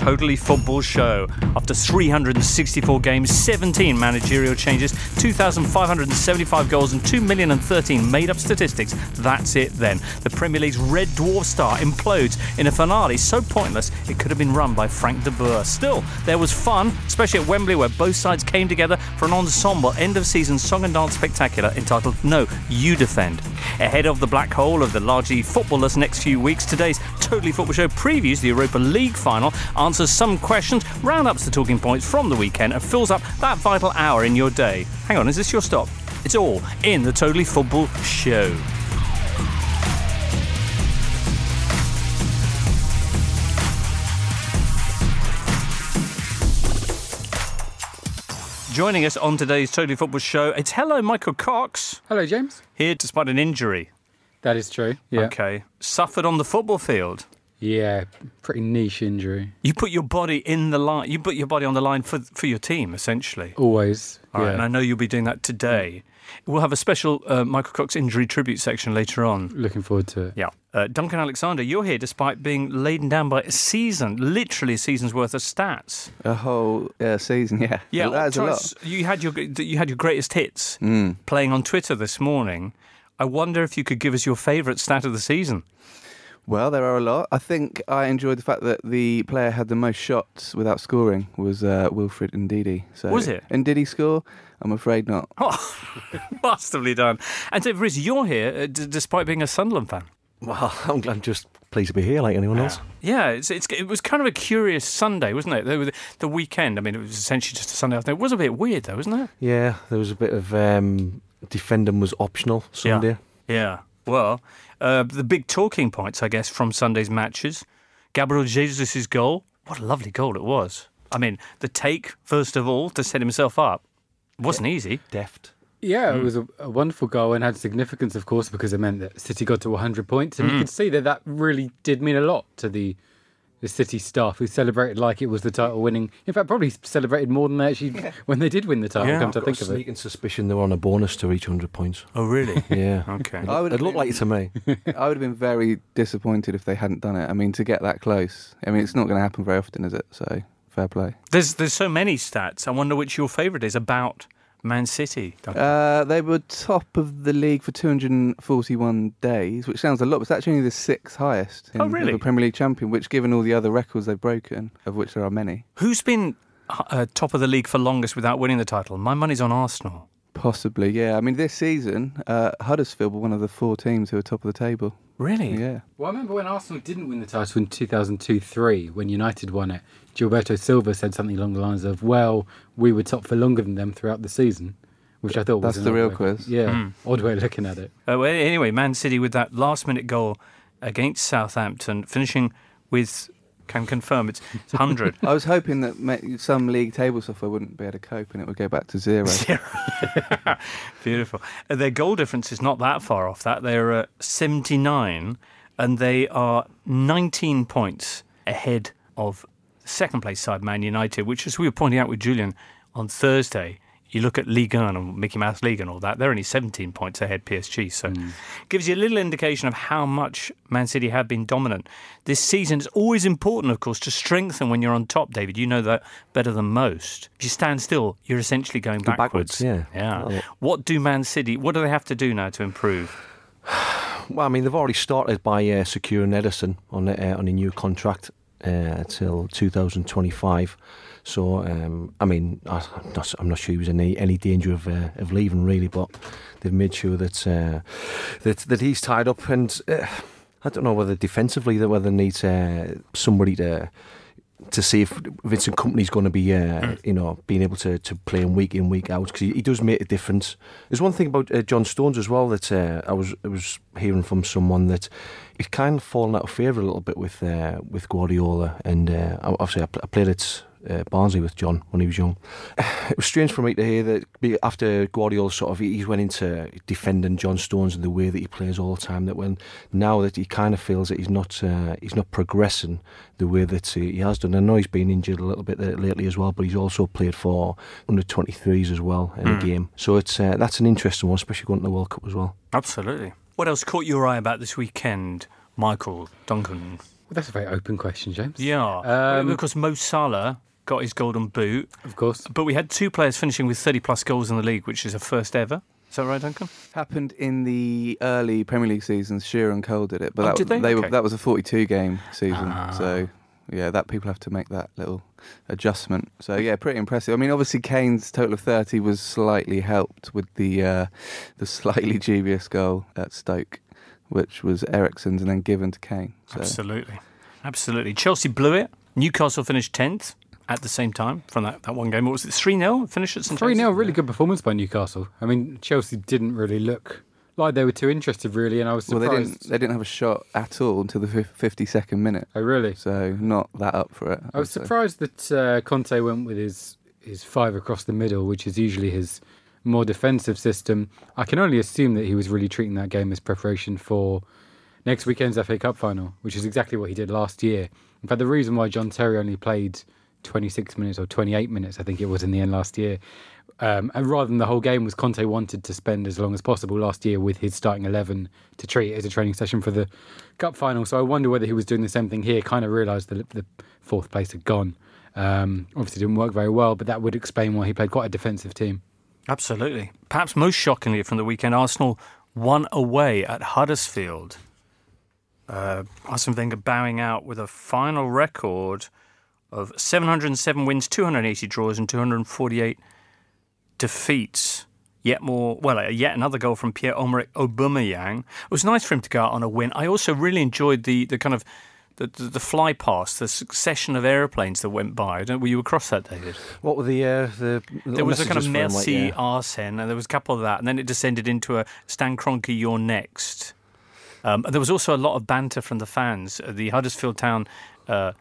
Totally Football Show. After 364 games, 17 managerial changes, 2,575 goals, and 2,013 made up statistics, that's it then. The Premier League's Red Dwarf star implodes in a finale so pointless it could have been run by Frank de Boer. Still, there was fun, especially at Wembley, where both sides came together for an ensemble end of season song and dance spectacular entitled No, You Defend. Ahead of the black hole of the largely footballless next few weeks, today's Totally Football Show previews the Europa League final, answers some questions, roundups the talking points from the weekend, and fills up that vital hour in your day. Hang on, is this your stop? It's all in the Totally Football Show. Joining us on today's Totally Football Show, it's hello, Michael Cox, Hello, James. here despite an injury. That is true. Yeah. Okay. Suffered on the football field. Yeah, pretty niche injury. You put your body in the line. You put your body on the line for for your team, essentially. Always. All right, yeah. and I know you'll be doing that today. We'll have a special uh, Michael Cox injury tribute section later on. Looking forward to it. Yeah. Uh, Duncan Alexander, you're here despite being laden down by a season, literally a season's worth of stats. A whole uh, season, yeah. Yeah, that's a lot. You had your you had your greatest hits Mm. playing on Twitter this morning. I wonder if you could give us your favourite stat of the season. Well, there are a lot. I think I enjoyed the fact that the player had the most shots without scoring was uh, Wilfred Ndidi. So Was it? Ndidi score? I'm afraid not. Oh, masterfully done. And so, Riz, you're here uh, d- despite being a Sunderland fan. Well, I'm glad just pleased to be here like anyone else. Yeah, it's, it's, it was kind of a curious Sunday, wasn't it? The, the weekend, I mean, it was essentially just a Sunday afternoon. It was a bit weird, though, wasn't it? Yeah, there was a bit of um, defending was optional Sunday. Yeah. Well, uh, the big talking points, I guess, from Sunday's matches. Gabriel Jesus' goal. What a lovely goal it was. I mean, the take, first of all, to set himself up. wasn't easy. Deft. Yeah, it was a, a wonderful goal and had significance, of course, because it meant that City got to 100 points, and you could see that that really did mean a lot to the the City staff who celebrated like it was the title winning. In fact, probably celebrated more than they actually when they did win the title. Yeah. come to I've got a think of it. suspicion they were on a bonus to reach 100 points. Oh, really? Yeah. okay. I would It looked like it to me. I would have been very disappointed if they hadn't done it. I mean, to get that close. I mean, it's not going to happen very often, is it? So fair play. There's, there's so many stats. I wonder which your favourite is about Man City. Uh, they were top of the league for 241 days, which sounds a lot, but it's actually only the sixth highest in Oh, really? the Premier League champion. Which, given all the other records they've broken, of which there are many, Who's been uh, top of the league for longest without winning the title? My money's on Arsenal. possibly, yeah. I mean, this season, uh, Huddersfield were one of the four teams who were top of the table. Really? Yeah. Well, I remember when Arsenal didn't win the title in 2002-3, when United won it. Gilberto Silva said something along the lines of, "Well, we were top for longer than them throughout the season," which I thought was That's an the real way- quiz. Yeah, odd way of looking at it. Uh, well, anyway, Man City with that last minute goal against Southampton, finishing with, can confirm, it's, it's 100. I was hoping that some league table software wouldn't be able to cope and it would go back to zero. Beautiful. Uh, their goal difference is not that far off that. They're uh, 79 and they are 19 points ahead of second place side Man United, which, as we were pointing out with Julian on Thursday, you look at Ligue 1 and Mickey Mouse League and all that, they're only 17 points ahead PSG. So gives you a little indication of how much Man City have been dominant. This season it's always important, of course, to strengthen when you're on top, David. You know that better than most. If you stand still, you're essentially going Go backwards. backwards, yeah. Yeah. What do Man City, what do they have to do now to improve? Well, I mean, they've already started by uh, securing Ederson on uh, on a new contract uh, till 2025. So, um, I mean, I, I'm, not, I'm not sure he was in any, any danger of uh, of leaving really, but they've made sure that uh, that that he's tied up. And uh, I don't know whether defensively that whether they need uh, somebody to to see if Vincent Kompany's going to be, uh, you know, being able to, to play him week in week out because he, he does make a difference. There's one thing about uh, John Stones as well that uh, I was I was hearing from someone that he's kind of fallen out of favour a little bit with uh, with Guardiola, and uh, obviously I, pl- I played at uh, Barnsley with John when he was young. It was strange for me to hear that after Guardiola sort of he he went into defending John Stones and the way that he plays all the time. That when now that he kind of feels that he's not uh, he's not progressing the way that he has done. I know he's been injured a little bit lately as well, but he's also played for under 23s as well in a game. So it's uh, that's an interesting one, especially going to the World Cup as well. Absolutely. What else caught your eye about this weekend, Michael Duncan. Well, that's a very open question, James. Yeah. Um, of course, Mo Salah got his golden boot, Of course. but we had two players finishing with 30 plus goals in the league, which is a first ever. Is that right, Duncan? Happened in the early Premier League seasons. Shearer and Cole did it, but Oh, that, did they? were, Okay. that was a 42 game season. Ah. So yeah, that people have to make that little adjustment. So yeah, pretty impressive. I mean, obviously Kane's total of 30 was slightly helped with the uh, the slightly dubious goal at Stoke, which was Eriksen's and then given to Kane. So. Absolutely. Absolutely. Chelsea blew it. Newcastle finished 10th at the same time from that, that one game. What was it? 3 0? Finished at St. 3 0, really good performance by Newcastle. I mean, Chelsea didn't really look like they were too interested, really, and I was Well, surprised. they didn't. They didn't have a shot at all until the 52nd minute. Oh, really? So not that up for it. I was would say. surprised that uh, Conte went with his his five across the middle, which is usually his more defensive system. I can only assume that he was really treating that game as preparation for next weekend's FA Cup final, which is exactly what he did last year. In fact, the reason why John Terry only played 26 minutes or 28 minutes, I think it was in the end last year, um, and rather than the whole game, was Conte wanted to spend as long as possible last year with his starting 11 to treat it as a training session for the cup final. So I wonder whether he was doing the same thing here. Kind of realised that the fourth place had gone. Um, obviously, didn't work very well, but that would explain why he played quite a defensive team. Absolutely. Perhaps most shockingly from the weekend, Arsenal won away at Huddersfield. Uh, Arsene Wenger bowing out with a final record of 707 wins, 280 draws, and 248 defeats. Yet more, well, uh, yet another goal from Pierre Emerick Aubameyang. It was nice for him to go out on a win. I also really enjoyed the the kind of the, the, the fly past, the succession of aeroplanes that went by. I don't, were you across that, David? What were the uh, the? There was a kind of for him, like, yeah. Arsene, and there was a couple of that, and then it descended into a Stan Kroenke, you're next. Um, and there was also a lot of banter from the fans. The Huddersfield Town uh,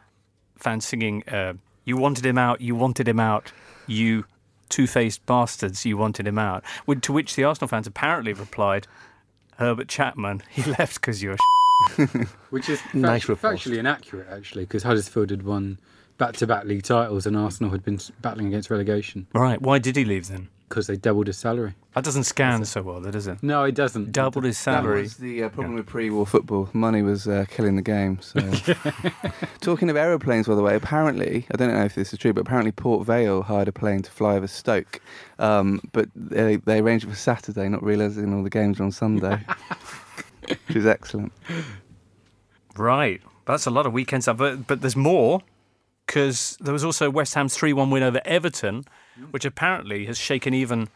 fans singing, uh, "You wanted him out, you wanted him out, you two-faced bastards, you wanted him out." To which the Arsenal fans apparently replied, "Herbert Chapman, he left because you're." Which is Nice fact- riposte. factually inaccurate, actually, because Huddersfield had won back to back league titles and Arsenal had been battling against relegation right? Why did he leave then? Because they doubled his salary. That doesn't scan so well, that does it? No, it doesn't. Doubled his salary. That salary. was the uh, problem with pre-war football. Money was uh, killing the game. So, talking of aeroplanes, by the way, apparently I don't know if this is true, but apparently Port Vale hired a plane to fly over Stoke, um, but they, they arranged it for Saturday, not realising all the games are on Sunday, which is excellent. Right. That's a lot of weekends up. But, but there's more because there was also West Ham's 3 1 win over Everton, which apparently has shaken even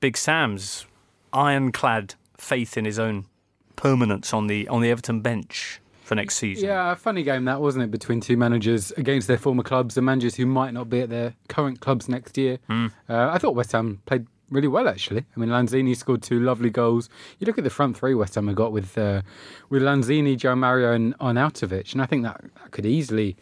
Big Sam's ironclad faith in his own permanence on the on the Everton bench for next season. Yeah, a funny game that wasn't it between two managers against their former clubs and managers who might not be at their current clubs next year. Uh, I thought West Ham played really well actually. I mean, Lanzini scored two lovely goals. You look at the front three West Ham have got with uh, with Lanzini, João Mário, and Arnautovic, and I think that, that could easily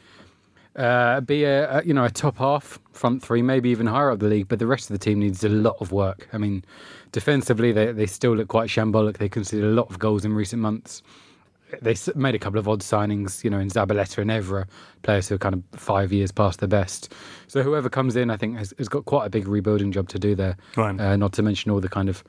uh, be a, a you know a top half front three, maybe even higher up the league. But the rest of the team needs a lot of work. I mean, defensively they they still look quite shambolic. They conceded a lot of goals in recent months. They made a couple of odd signings, you know, in Zabaleta and Evra, players who are kind of five years past their best. So whoever comes in, I think, has, has got quite a big rebuilding job to do there. Right. Uh, not to mention all the kind of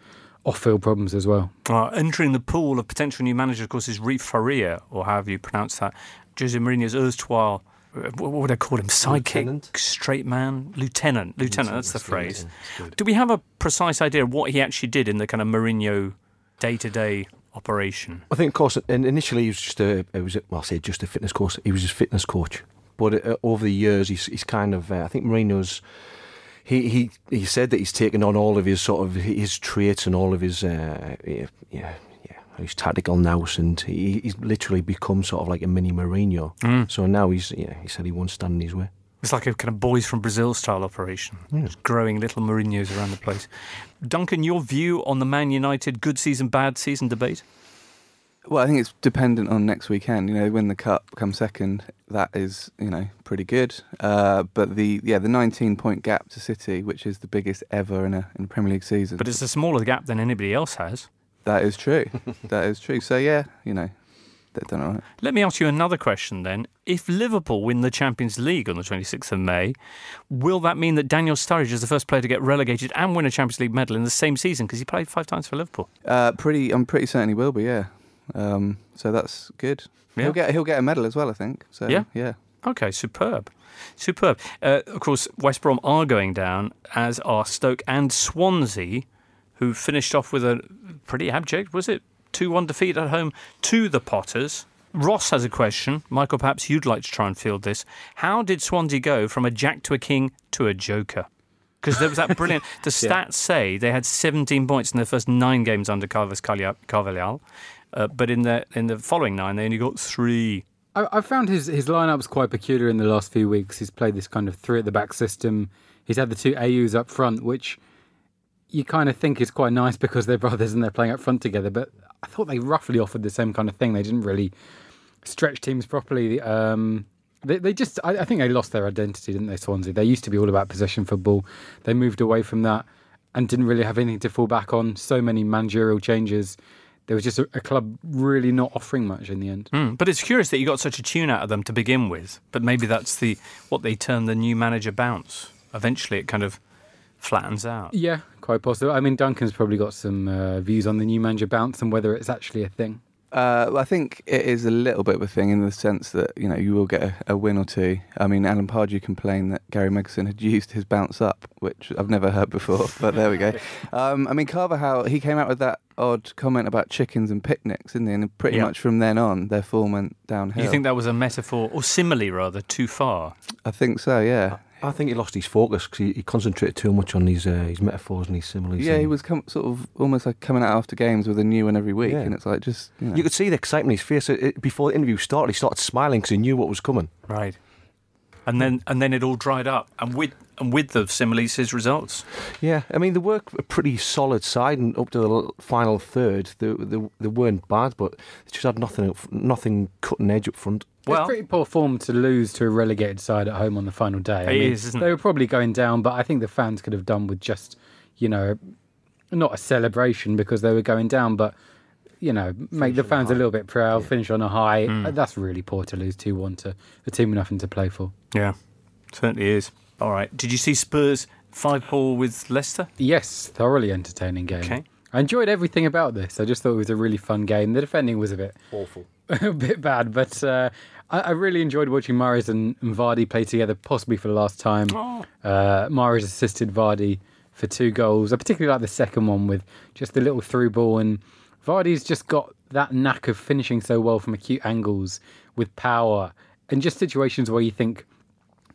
off-field problems as well. Uh, entering the pool of potential new managers, of course, is Rui Faria, or however you pronounce that. Jose Mourinho's erstwhile, what would I call him? Sidekick? Lieutenant? Straight man? Lieutenant. Lieutenant, that's the phrase. yeah. Do we have a precise idea of what he actually did in the kind of Mourinho day to day operation? I think, of course, and initially he was just a, it was a, well, I say just a fitness coach. He was just fitness coach, but uh, over the years, he's, he's kind of, uh, I think Mourinho's. He, he he said that he's taken on all of his sort of his traits and all of his uh, yeah yeah yeah his tactical nous and he, he's literally become sort of like a mini Mourinho. So now he's yeah he said he won't stand in his way. It's like a kind of boys from Brazil style operation. Just growing little Mourinhos around the place. Duncan, your view on the Man United good season, bad season debate? Well, I think it's dependent on next weekend. You know, when the cup comes second, that is you know pretty good. Uh, but the yeah the 19 point gap to City, which is the biggest ever in a in a Premier League season. But it's a smaller gap than anybody else has. That is true. that is true. So yeah, you know, they've done all right. Let me ask you another question then. If Liverpool win the Champions League on the 26th of May, will that mean that Daniel Sturridge is the first player to get relegated and win a Champions League medal in the same season because he played five times for Liverpool? Uh, pretty, I'm pretty certain he will be. Yeah, Um, so that's good. Yeah. He'll get he'll get a medal as well, I think. So Yeah? yeah. Okay, superb. Superb. Uh, of course, West Brom are going down, as are Stoke and Swansea, who finished off with a pretty abject, was it? 2 1 defeat at home to the Potters. Ross has a question. Michael, perhaps you'd like to try and field this. How did Swansea go from a jack to a king to a joker? Because there was that brilliant. The stats say they had 17 points in their first nine games under Carlos Carvalhal, uh, but in the in the following nine they only got three. I, I found his his lineup's quite peculiar in the last few weeks. He's played this kind of three at the back system. He's had the two Ayews up front, which you kind of think is quite nice because they're brothers and they're playing up front together. But I thought they roughly offered the same kind of thing. They didn't really stretch teams properly. Um, they, they just, I, I think they lost their identity, didn't they, Swansea? They used to be all about possession football. They moved away from that and didn't really have anything to fall back on. So many managerial changes. There was just a, a club really not offering much in the end. Mm, but it's curious that you got such a tune out of them to begin with. But maybe that's the what they term the new manager bounce. Eventually, it kind of flattens out. Yeah, quite possible. I mean, Duncan's probably got some uh, views on the new manager bounce and whether it's actually a thing. Uh, I think it is a little bit of a thing in the sense that you know you will get a, a win or two. I mean, Alan Pardew complained that Gary Megson had used his bounce up, which I've never heard before. But there we go. Um, I mean, Carvalhal he came out with that odd comment about chickens and picnics, didn't he? And pretty Yeah. much from then on, their form went downhill. You think that was a metaphor, or simile rather, too far? I think so. Yeah. I think he lost his focus because he, he concentrated too much on his uh, his metaphors and his similes. Yeah, he was com- sort of almost like coming out after games with a new one every week, Yeah. and it's like just you know. You could see the excitement in his face It- it- before the interview started. He started smiling because he knew what was coming. Right. And then and then it all dried up, and with and with the similes, his results. Yeah, I mean they were a pretty solid side, and up to the final third, they, they, they weren't bad, but they just had nothing nothing cutting edge up front. Well- it's pretty poor form to lose to a relegated side at home on the final day. I It mean, is, isn't they it? were probably going down, but I think the fans could have done with just, you know, not a celebration because they were going down, but you know, make the fans a little bit proud, finish on a high. Uh, That's really poor to lose two one to a team with nothing to play for. Yeah, certainly is. All right. Did you see Spurs five four with Leicester? Yes, thoroughly entertaining game. Okay. I enjoyed everything about this. I just thought it was a really fun game. The defending was a bit Awful. a bit bad, but uh, I, I really enjoyed watching Mahrez and, and Vardy play together, possibly for the last time. Oh. Uh, Mahrez assisted Vardy for two goals. I particularly like the second one with just the little through ball, and Vardy's just got that knack of finishing so well from acute angles with power and just situations where you think,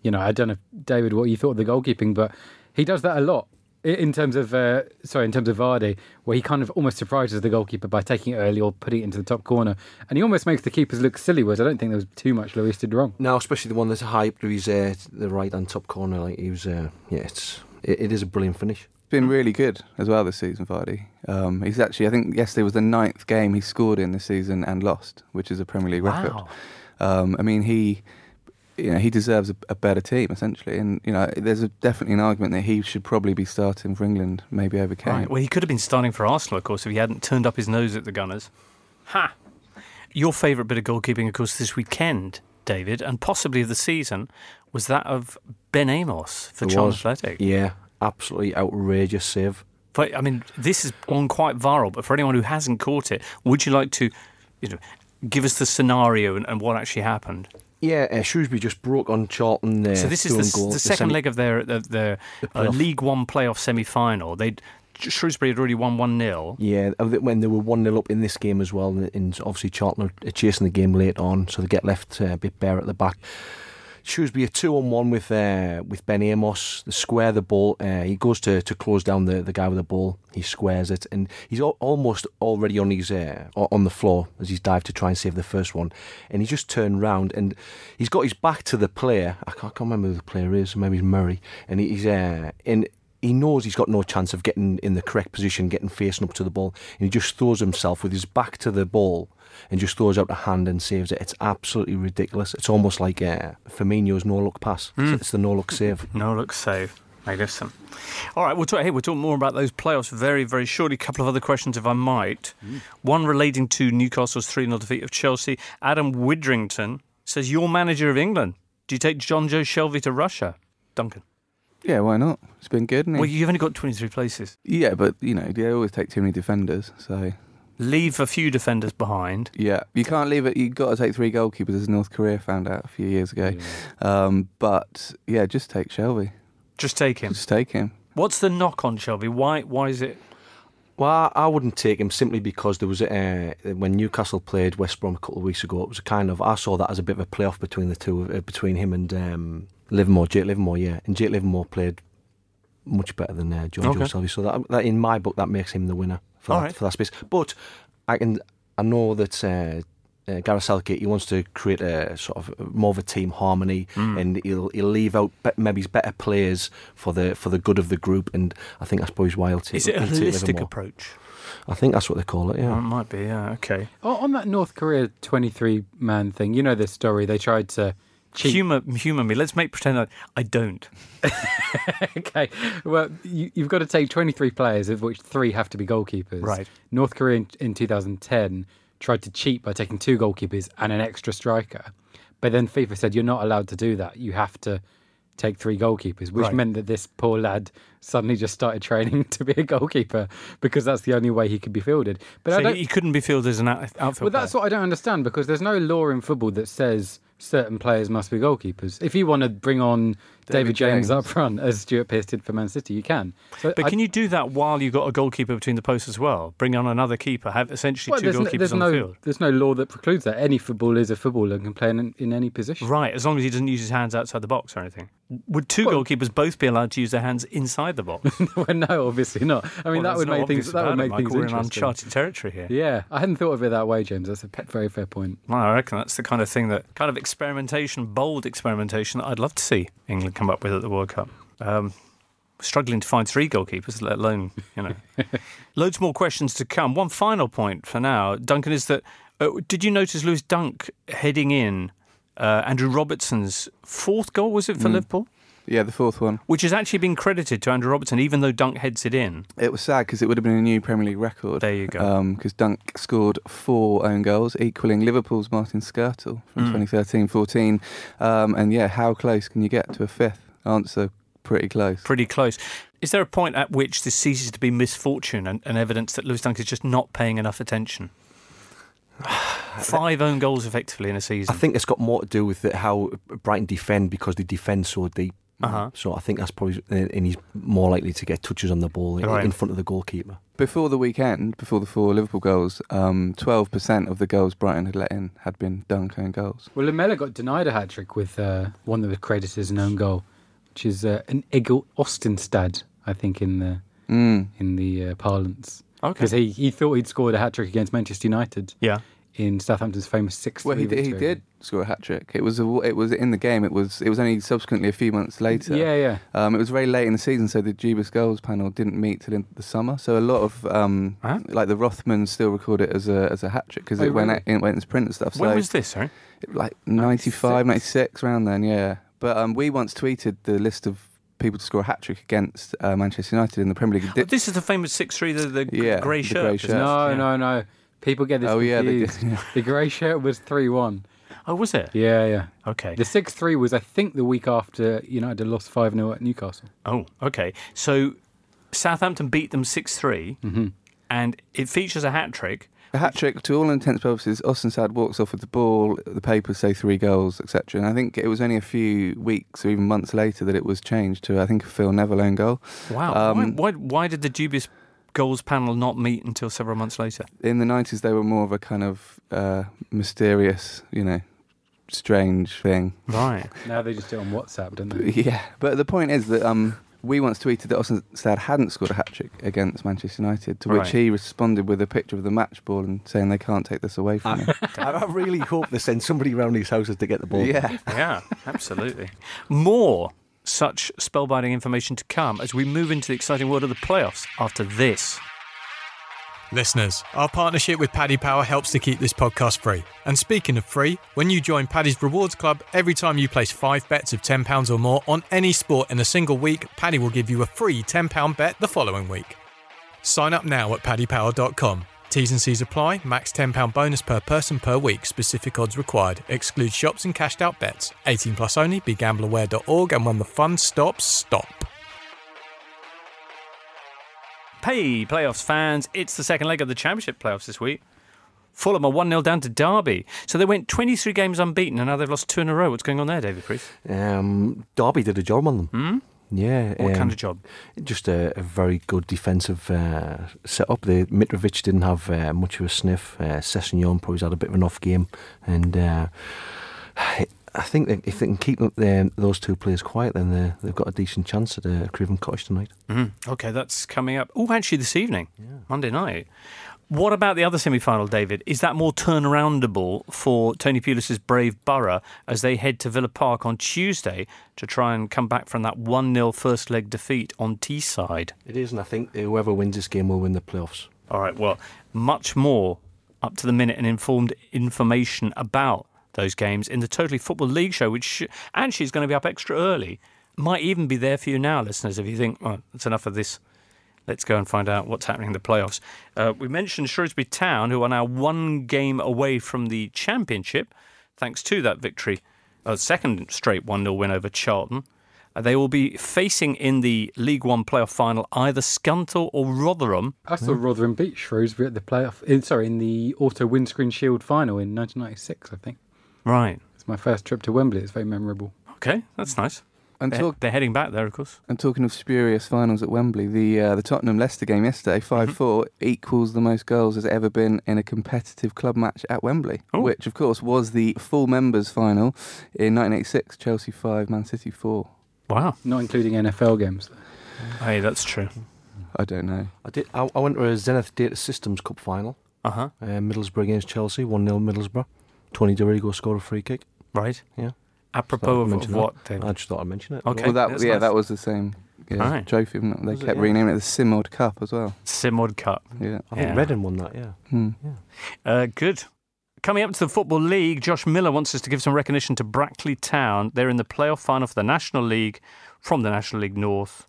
you know, I don't know, David, what you thought of the goalkeeping, but he does that a lot. In terms of, uh, sorry, in terms of Vardy, where he kind of almost surprises the goalkeeper by taking it early or putting it into the top corner, and he almost makes the keepers look silly. Whereas I don't think there was too much Luis did wrong. Now, especially the one that's high up to his uh, the right hand top corner, like he was. Uh, yeah, it's it, it is a brilliant finish. It's been really good as well this season, Vardy. Um, he's actually, I think yesterday was the ninth game he scored in this season and lost, which is a Premier League record. Um, I mean, he, you know, he deserves a, a better team essentially, and you know, there's a, definitely an argument that he should probably be starting for England, maybe over Kane. Right. Well, he could have been starting for Arsenal, of course, if he hadn't turned up his nose at the Gunners. Ha! Your favourite bit of goalkeeping, of course, this weekend, David, and possibly of the season, was that of Ben Amos for It Charlton. Athletic. Yeah, absolutely outrageous save. But I mean, this is gone quite viral. But for anyone who hasn't caught it, would you like to, you know, give us the scenario and, and what actually happened? Yeah, uh, Shrewsbury just broke on Charlton. Uh, so this is the, the second semi- leg of their The uh. League One playoff semi-final. They Shrewsbury had already won one 0 Yeah, uh, when they were 1 0 up in this game as well, and, and obviously Charlton are chasing the game late on, so they get left uh, a bit bare at the back. Shrewsbury a two on one with uh, with Ben Amos. They square the ball. Uh, he goes to, to close down the, the guy with the ball. He squares it, and he's al- almost already on his uh, on the floor as he's dived to try and save the first one. And he just turned round and he's got his back to the player. I can't, I can't remember who the player is. Maybe it's Murray. And he- he's uh, in he knows he's got no chance of getting in the correct position, getting facing up to the ball, and he just throws himself with his back to the ball and just throws out a hand and saves it. It's absolutely ridiculous. It's almost like uh, Firmino's no look pass. It's, it's the no look save. No look save. Magnificent. All right, we'll talk. Hey, we'll talk more about those playoffs very, very shortly. A couple of other questions, if I might. One relating to Newcastle's 3 0 defeat of Chelsea. Adam Widrington says, You're manager of England. Do you take Jonjo Shelvey to Russia? Duncan. Yeah, why not? It's been good. Well, you've only got 23 places. yeah, but you know they always take too many defenders. So leave a few defenders behind. Yeah, you can't leave it. You've got to take three goalkeepers, as North Korea found out a few years ago. Um, but yeah, just take Shelvey. Just take him. Just take him. What's the knock on Shelvey? Why? Why is it? Well, I, I wouldn't take him simply because there was a, uh, when Newcastle played West Brom a couple of weeks ago. It was a kind of I saw that as a bit of a playoff between the two, uh, between him and um, Livermore, Jake Livermore. Yeah, and Jake Livermore played much better than uh, Giorgio Okay. Shelvey. So that, that, in my book, that makes him the winner for All that, right. for that space. But I can I know that. Uh, uh, Gareth Southgate, he wants to create a sort of more of a team harmony, Mm. and he'll he'll leave out be- maybe his better players for the for the good of the group, and I think that's probably why he'll take. Is it a he'll holistic approach? I think that's what they call it. Oh, Yeah. it might be. Yeah. Okay. Oh, on that North Korea 23 man thing, you know this story. They tried to cheat. Humor, humor me. Let's make pretend that I don't. okay. Well, you, you've got to take 23 players, of which three have to be goalkeepers. Right. North Korea in, in 2010 tried to cheat by taking two goalkeepers and an extra striker. But then FIFA said you're not allowed to do that. You have to take three goalkeepers, which Right. meant that this poor lad suddenly just started training to be a goalkeeper because that's the only way he could be fielded. But I So he couldn't be fielded as an out- outfield. Well, that's player. what I don't understand because there's no law in football that says certain players must be goalkeepers. If you want to bring on David, David James, James. up front, as Stuart Pearce did for Man City, you can. So But I- can you do that while you've got a goalkeeper between the posts as well? Bring on another keeper, have essentially well, two there's, no, goalkeepers on no the field. there's no law that precludes that. Any footballer is a footballer and can play in, in any position. Right, as long as he doesn't use his hands outside the box or anything. Would two Well- goalkeepers both be allowed to use their hands inside the box? well, no, obviously not. I mean, Well, that would make things that would make Michael. things We're in uncharted territory here. Yeah, I hadn't thought of it that way, James. That's a very fair point. Well, I reckon that's the kind of thing that kind of experimentation, bold experimentation that I'd love to see England come up with at the World Cup. Um, struggling to find three goalkeepers, let alone you know. Loads more questions to come. One final point for now, Duncan, is that uh, did you notice Lewis Dunk heading in uh, Andrew Robertson's fourth goal? Was it for Mm. Liverpool? Yeah, the fourth one. Which has actually been credited to Andrew Robertson, even though Dunk heads it in. It was sad because it would have been a new Premier League record. There you go. Because Dunk scored four own goals, equaling Liverpool's Martin Skrtel from Mm. 2013-14. Um, and yeah, how close can you get to a fifth? Answer: pretty close. pretty close. Is there a point at which this ceases to be misfortune and, and evidence that Lewis Dunk is just not paying enough attention? Five own goals effectively in a season. I think it's got more to do with how Brighton defend because they defend so deep. Uh-huh. So I think that's probably, and he's more likely to get touches on the ball in- Right. in front of the goalkeeper. Before the weekend, before the four Liverpool goals, um, 12% of the goals Brighton had let in had been Dunk own goals. Well, Lamela got denied a hat trick with uh, one that was credited as an own goal, which is uh, an Egil Østenstad, I think, in the Mm. in the uh, parlance. Okay. Because he, he thought he'd scored a hat trick against Manchester United Yeah. in Southampton's famous six. Well, he did, he did score a hat trick. It was a, it was in the game. It was it was only subsequently a few months later. Yeah, yeah. Um, it was very late in the season, so the Jeebus goals panel didn't meet till in the summer. So a lot of um, Huh? like the Rothmans still record it as a as a hat trick because Oh, it went really? out, it went into print and stuff. When was this, sorry? like 95, 96? 96 around then, yeah. But um, we once tweeted the list of people to score a hat trick against uh, Manchester United in the Premier League. It Oh, did- this is the famous 6 3, the, the Yeah, grey the shirt. grey shirt. No, Yeah. no, no. People get this oh yeah, confused. did. yeah. The grey shirt was 3 1. Oh, was it? Yeah, yeah. Okay. The 6 3 was, I think, the week after United had lost 5 0 at Newcastle. Oh, okay. So Southampton beat them 6 3, hmm and it features a hat trick. A hat trick, to all intents and purposes, Østenstad walks off with the ball, the papers say three goals, etc. And I think it was only a few weeks or even months later that it was changed to, I think, a Phil Neville own goal. Wow. Um, why, why, why did the dubious goals panel not meet until several months later? In the 90s, they were more of a kind of uh, mysterious, you know, strange thing. Right. Now they just do it on WhatsApp, don't they? Yeah, but the point is that um, we once tweeted that Austin Sad hadn't scored a hat trick against Manchester United, to which Right. he responded with a picture of the match ball and saying they can't take this away from you. I, I really hope they send somebody around these houses to get the ball. yeah. Yeah, absolutely. More such spellbinding information to come as we move into the exciting world of the playoffs after this. Listeners, our partnership with Paddy Power helps to keep this podcast free. And speaking of free, when you join Paddy's Rewards Club, every time you place five bets of £10 or more on any sport in a single week, Paddy will give you a free £10 bet the following week. Sign up now at paddypower.com. T's and C's apply, max £10 bonus per person per week, specific odds required. Exclude shops and cashed out bets. 18 plus only, begambleaware.org, and when the fun stops, stop. Hey, playoffs fans, it's the second leg of the Championship playoffs this week. Fulham are 1 0 down to Derby. So they went 23 games unbeaten and now they've lost two in a row. What's going on there, David Preece? Um, Derby did a job on them. Hmm? Yeah. What um, kind of job? Just a, a very good defensive uh, setup. The Mitrovic didn't have uh, much of a sniff. Uh, Sessegnon probably had a bit of an off game, and uh, I think if they can keep them, those two players quiet, then they- they've got a decent chance at uh, Craven Cottage tonight. Mhm. Okay, that's coming up. Oh, actually, this evening, Monday night. What about the other semi final, David? Is that more turnaroundable for Tony Pulis's Brave Borough as they head to Villa Park on Tuesday to try and come back from that 1 0 first leg defeat on Teesside? It is, and I think whoever wins this game will win the playoffs. All right, well, much more up to the minute and informed information about those games in the Totally Football League show, which sh- actually is going to be up extra early. Might even be there for you now, listeners, if you think, oh, that's enough of this. Let's go and find out what's happening in the playoffs. Uh, we mentioned Shrewsbury Town, who are now one game away from the championship, thanks to that victory, a second straight 1 0 win over Charlton. Uh, they will be facing in the League One playoff final either Scunthorpe or Rotherham. I saw Rotherham beat Shrewsbury at the playoff. In, sorry, in the Auto Windscreen Shield final in 1996, I think. Right. It's my first trip to Wembley. It's very memorable. Okay, that's nice. And, They're, talk, they're heading back there, of course. and talking of spurious finals at Wembley, the uh, the Tottenham Leicester game yesterday, 5 4, equals the most goals there's ever been in a competitive club match at Wembley, Oh. which, of course, was the full members final in 1986 Chelsea 5, Man City 4. Wow. Not including NFL games. Hey, that's true. I don't know. I did. I, I went to a Zenith Data Systems Cup final. Uh huh. Uh, Middlesbrough against Chelsea, 1 0 Middlesbrough. Tony Dorigo scored a free kick. Right. Yeah. Apropos Thought of, of what, David? I just thought I'd mention it. Okay. well, that yeah, nice. that was the same yeah, Right. trophy. They Was it? kept Yeah. renaming it the Simod Cup as well. Simod Cup. Yeah. I think Yeah. Reading won that, yeah. Hmm. Uh, good. Coming up to the Football League, Josh Miller wants us to give some recognition to Brackley Town. They're in the playoff final for the National League from the National League North.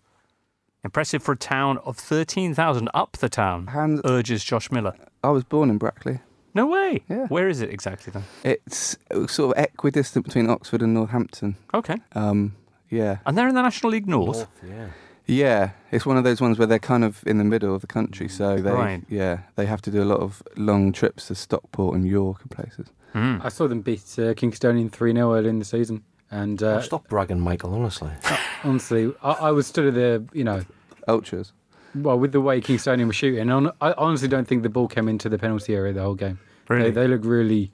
Impressive for a town of 13,000 up the town, Hands, urges Josh Miller. I was born in Brackley. No way. Yeah. Where is it exactly then? It's sort of equidistant between Oxford and Northampton. Okay. Um, yeah. And they're in the National League North. yeah. Yeah, it's one of those ones where they're kind of in the middle of the country, so they Right. yeah they have to do a lot of long trips to Stockport and York and places. Mm. I saw them beat uh, Kingstonian 3 0 early in the season. And Oh, uh, stop bragging, Michael, honestly. honestly, I, I was stood at the, you know, Ultras. Well, with the way Kingstonian were shooting, I honestly don't think the ball came into the penalty area the whole game. Really? They, they look really,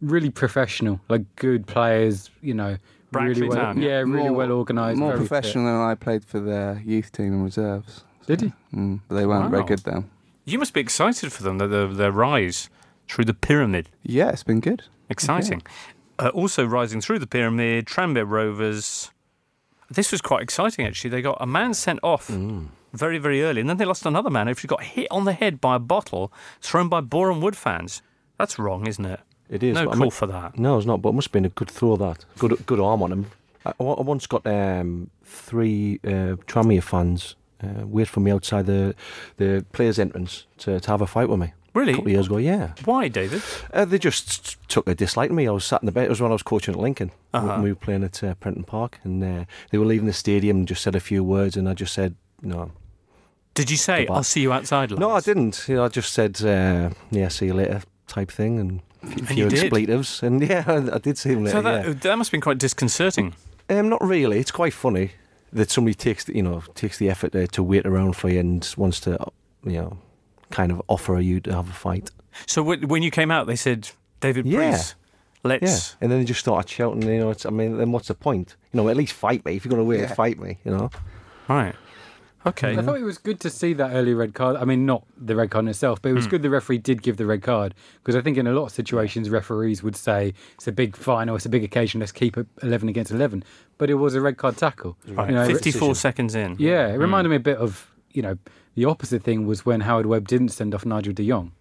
really professional, like good players, you know, Brackley really well, Town, yeah. yeah, really More- well organised. More very fit. professional than I played for their youth team and reserves. Did he? Mm, but they weren't very good though. You must be excited for them, their, their, their rise through the pyramid. Yeah, it's been good. Exciting. Uh, also rising through the pyramid, Tranmere Rovers. This was quite exciting, actually. They got a man sent off Mm. very, very early, and then they lost another man who actually got hit on the head by a bottle thrown by Boreham Wood fans. That's wrong, isn't it? It is. no call for that. No, it's not, but it must have been a good throw, that. Good good arm on him. I, I once got um, three uh, Tranmere fans uh, wait for me outside the the players' entrance to, to have a fight with me. A couple of Really? years ago, yeah. Why, David? Uh, they just took a dislike to me. I was sat in the bench. It was when I was coaching at Lincoln. Uh-huh. We were playing at uh, Prenton Park, and uh, they were leaving the stadium and just said a few words, and I just said, no. Did you say, Goodbye. I'll see you outside? No, I didn't. You know, I just said, uh, yeah, see you later type thing, and a few, And few did? expletives. And yeah, I, I did see him later. So that, yeah. that must have been quite disconcerting. Um, not really. It's quite funny that somebody takes the, you know takes the effort uh, to wait around for you and wants to you know kind of offer you to have a fight. So when you came out, they said, David Yeah. Preece, let's. Yeah, and then they just started shouting. You know, it's, I mean, then what's the point? You know, at least fight me if you're going to wait. Yeah. Fight me. You know. Right. Okay. I thought it was good to see that early red card. I mean, not the red card in itself, but it was hmm. good the referee did give the red card because I think in a lot of situations referees would say it's a big final, it's a big occasion, let's keep it 11 against 11. But it was a red card tackle. Right. You know, it- 54 seconds in. yeah, it hmm. reminded me a bit of you know the opposite thing was when Howard Webb didn't send off Nigel De Jong,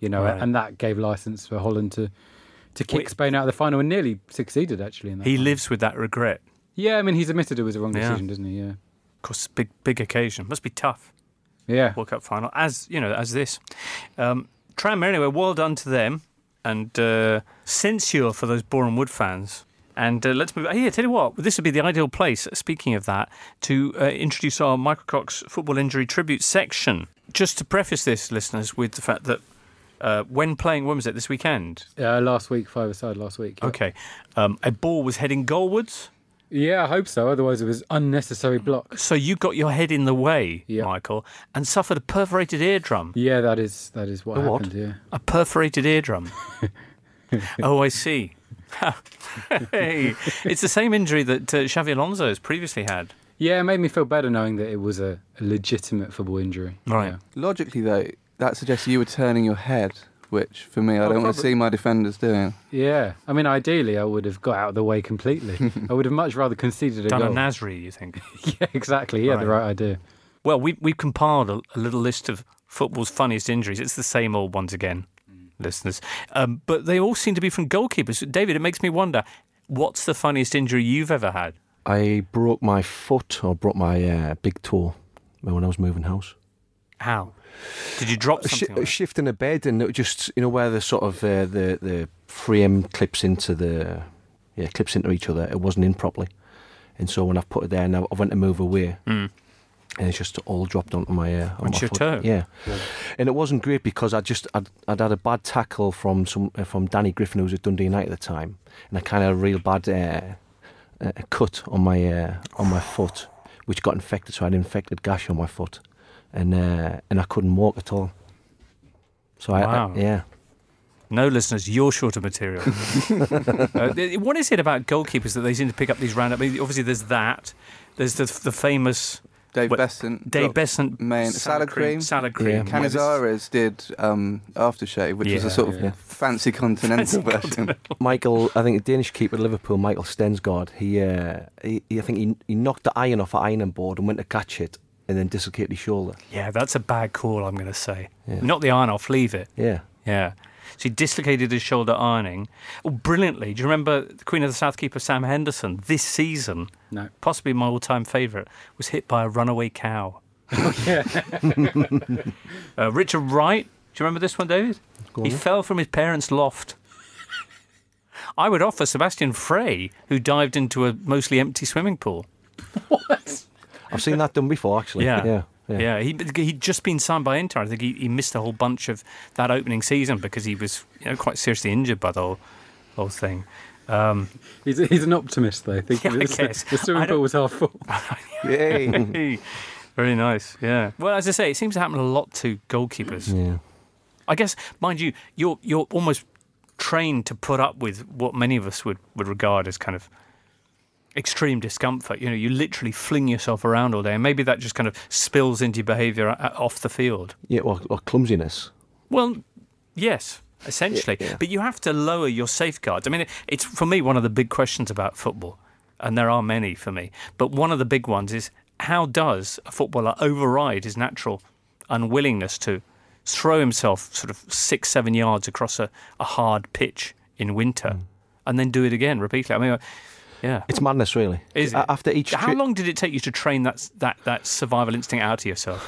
you know, Right. and that gave license for Holland to to kick Wait. Spain out of the final and nearly succeeded actually in that. He final. lives with that regret. Yeah, I mean he's admitted it was a wrong Yeah. decision, doesn't he? Yeah. Of course, big big occasion. Must be tough. Yeah. World Cup final, as you know, as this. Um, Tranmere, anyway, well done to them, and uh, censure for those Boreham Wood fans. And uh, let's move. Here, tell you what, this would be the ideal place. Speaking of that, to uh, introduce our Michael Cox football injury tribute section. just to preface this, listeners, with the fact that uh, when playing, when was it this weekend? Uh, last week, five aside last week. yeah. Okay, um, a ball was heading goalwards. Yeah, I hope so. Otherwise, it was unnecessary block. So you got your head in the way, Yeah. Michael, and suffered a perforated eardrum. Yeah, that is that is what A what? happened. Yeah. A perforated eardrum. oh, I see. hey, it's the same injury that uh, Xabi Alonso has previously had. Yeah, it made me feel better knowing that it was a, a legitimate football injury. Right. Yeah. Logically, though, that suggests you were turning your head, which for me, I Oh, don't want to see my defenders doing. Yeah, I mean, ideally, I would have got out of the way completely. I would have much rather conceded a Done a. Nasri, you think? yeah, exactly. Yeah, had the Right. right idea. Well, we, we've compiled a, a little list of football's funniest injuries. It's the same old ones again, listeners. Um, but they all seem to be from goalkeepers. David, it makes me wonder what's the funniest injury you've ever had? I broke my foot or broke my uh, big toe when I was moving house. How? Did you drop Sh- something? like that? shifting a bed and it just you know where the sort of uh, the the frame clips into the yeah clips into each other. It wasn't in properly, and so when I've put it there, and I I went to move away, Mm. And it's just all dropped onto my uh, on Onto my your foot. toe? Yeah. and it wasn't great because I just I'd, I'd had a bad tackle from some uh, from Danny Griffin who was at Dundee United at the time, and I kind of had a real bad uh, uh, cut on my uh, on my foot, which got infected. So I had an infected gash on my foot, and uh, and I couldn't walk at all. So I, Wow. I yeah. No, listeners, you're short of material. uh, what is it about goalkeepers that they seem to pick up these random? I mean, obviously, there's that. There's the, the famous Dave What- Beasant. Dave dropped Beasant main- salad cream. Salad Yeah. cream. Canizares did um, aftershave, which was a sort of yeah. fancy continental version. Michael, I think the Danish keeper at Liverpool, Michael Stensgaard, he, uh, he, he I think he, he knocked the iron off an ironing board and went to catch it and then dislocated his shoulder. Yeah, that's a bad call. I'm going to say. Yeah. Not the iron off. Leave it. Yeah. Yeah. So he dislocated his shoulder ironing. Oh, brilliantly. Do you remember the Queen of the South keeper Sam Henderson this season? No. Possibly my all-time favourite was hit by a runaway cow. Oh, yeah. Uh, Richard Wright. Do you remember this one, David? Go He on fell from his parents' loft. I would offer Sebastian Frey, who dived into a mostly empty swimming pool. what? I've seen that done before, actually. Yeah. Yeah. Yeah, Yeah. he, he'd just been signed by Inter. I think he, he missed a whole bunch of that opening season because he was you know, quite seriously injured by the whole, whole thing. Um, He's, he's an optimist, though. Thinking Yeah, I guess. the I swimming pool was half full. Yay. Very nice, yeah. Well, as I say, it seems to happen a lot to goalkeepers. Yeah. I guess, mind you, you're you're almost trained to put up with what many of us would, would regard as kind of extreme discomfort. You know, you literally fling yourself around all day, and maybe that just kind of spills into your behaviour uh, off the field. Yeah, or, or clumsiness. Well, yes, essentially. Yeah, yeah. But you have to lower your safeguards. I mean, it's for me one of the big questions about football, and there are many for me. But one of the big ones is how does a footballer override his natural unwillingness to throw himself sort of six, seven yards across a, a hard pitch in winter Mm. and then do it again repeatedly? I mean, yeah. It's madness, really. Is it? After each How trip long did it take you to train that that that survival instinct out of yourself?